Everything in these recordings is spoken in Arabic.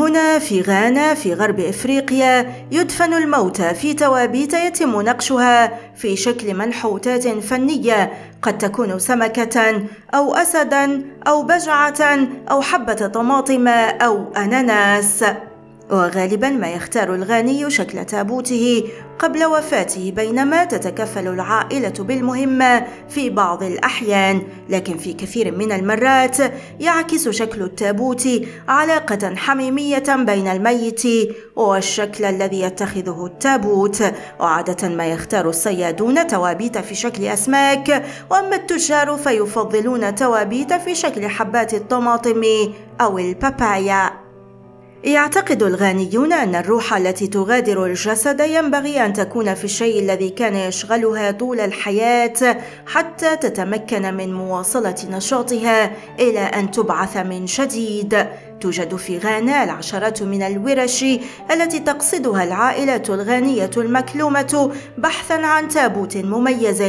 هنا في غانا في غرب إفريقيا يدفن الموتى في توابيت يتم نقشها في شكل منحوتات فنية قد تكون سمكة أو اسدا أو بجعة أو حبة طماطم أو أناناس. وغالبا ما يختار الغني شكل تابوته قبل وفاته بينما تتكفل العائلة بالمهمة في بعض الأحيان. لكن في كثير من المرات يعكس شكل التابوت علاقة حميمية بين الميت والشكل الذي يتخذه التابوت. وعادة ما يختار الصيادون توابيت في شكل أسماك وأما التجار فيفضلون توابيت في شكل حبات الطماطم أو البابايا. يعتقد الغانيون أن الروح التي تغادر الجسد ينبغي أن تكون في الشيء الذي كان يشغلها طول الحياة حتى تتمكن من مواصلة نشاطها إلى أن تبعث من جديد. توجد في غانا العشرات من الورش التي تقصدها العائلة الغانية المكلومة بحثا عن تابوت مميز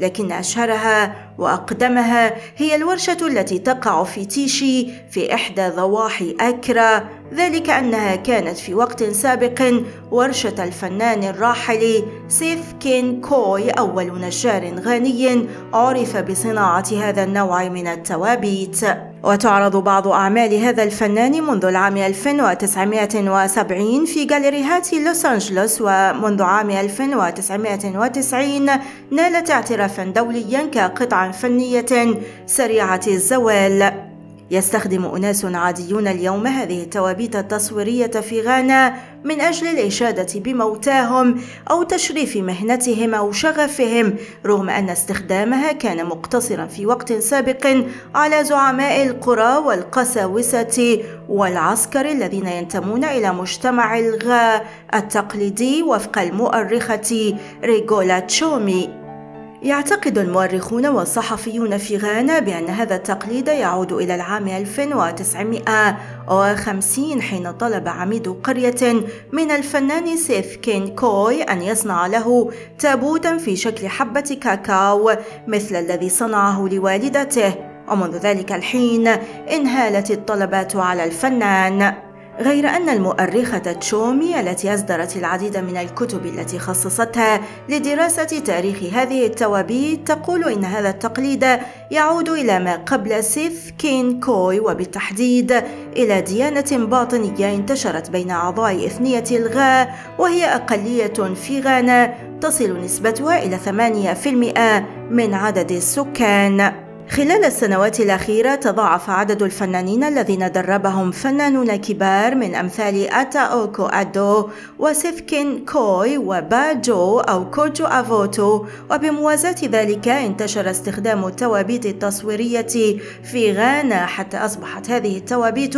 لكن أشهرها وأقدمها هي الورشة التي تقع في تيشي في إحدى ضواحي أكرا ذلك أنها كانت في وقت سابق ورشة الفنان الراحل سيث كين كوي أول نجار غني عرف بصناعة هذا النوع من التوابيت. وتعرض بعض أعمال هذا الفنان منذ العام 1970 في جاليريهات لوس أنجلوس ومنذ عام 1990 نالت اعترافا دوليا كقطعة فنية سريعة الزوال. يستخدم أناس عاديون اليوم هذه التوابيت التصويرية في غانا من أجل الإشادة بموتاهم أو تشريف مهنتهم أو شغفهم رغم أن استخدامها كان مقتصرا في وقت سابق على زعماء القرى والقساوسة والعسكر الذين ينتمون إلى مجتمع الغاء التقليدي وفق المؤرخة ريغولا تشومي. يعتقد المؤرخون والصحفيون في غانا بأن هذا التقليد يعود إلى العام 1950 حين طلب عميد قرية من الفنان سيث كين كوي أن يصنع له تابوتا في شكل حبة كاكاو مثل الذي صنعه لوالدته ومنذ ذلك الحين انهالت الطلبات على الفنان. غير أن المؤرخة تشومي التي أصدرت العديد من الكتب التي خصصتها لدراسة تاريخ هذه التوابيت تقول إن هذا التقليد يعود إلى ما قبل سيث كين كوي وبالتحديد إلى ديانة باطنية انتشرت بين أعضاء إثنية الغاء وهي أقلية في غانا تصل نسبتها إلى 8% من عدد السكان. خلال السنوات الأخيرة تضاعف عدد الفنانين الذين دربهم فنانون كبار من أمثال أتا أوكو أدو وسيفكين كوي وباجو أو كوجو أفوتو وبموازاة ذلك انتشر استخدام التوابيت التصويرية في غانا حتى أصبحت هذه التوابيت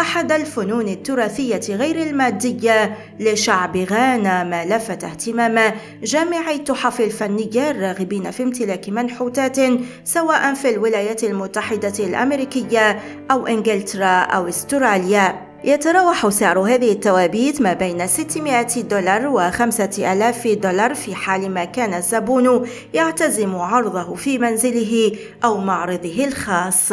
أحد الفنون التراثية غير المادية لشعب غانا ما لفت اهتمام جامعي التحف الفنية الراغبين في امتلاك منحوتات سواء في الولايات المتحدة الأمريكية أو إنجلترا أو أستراليا يتراوح سعر هذه التوابيت ما بين 600 دولار و 5000 دولار في حال ما كان الزبون يعتزم عرضه في منزله أو معرضه الخاص.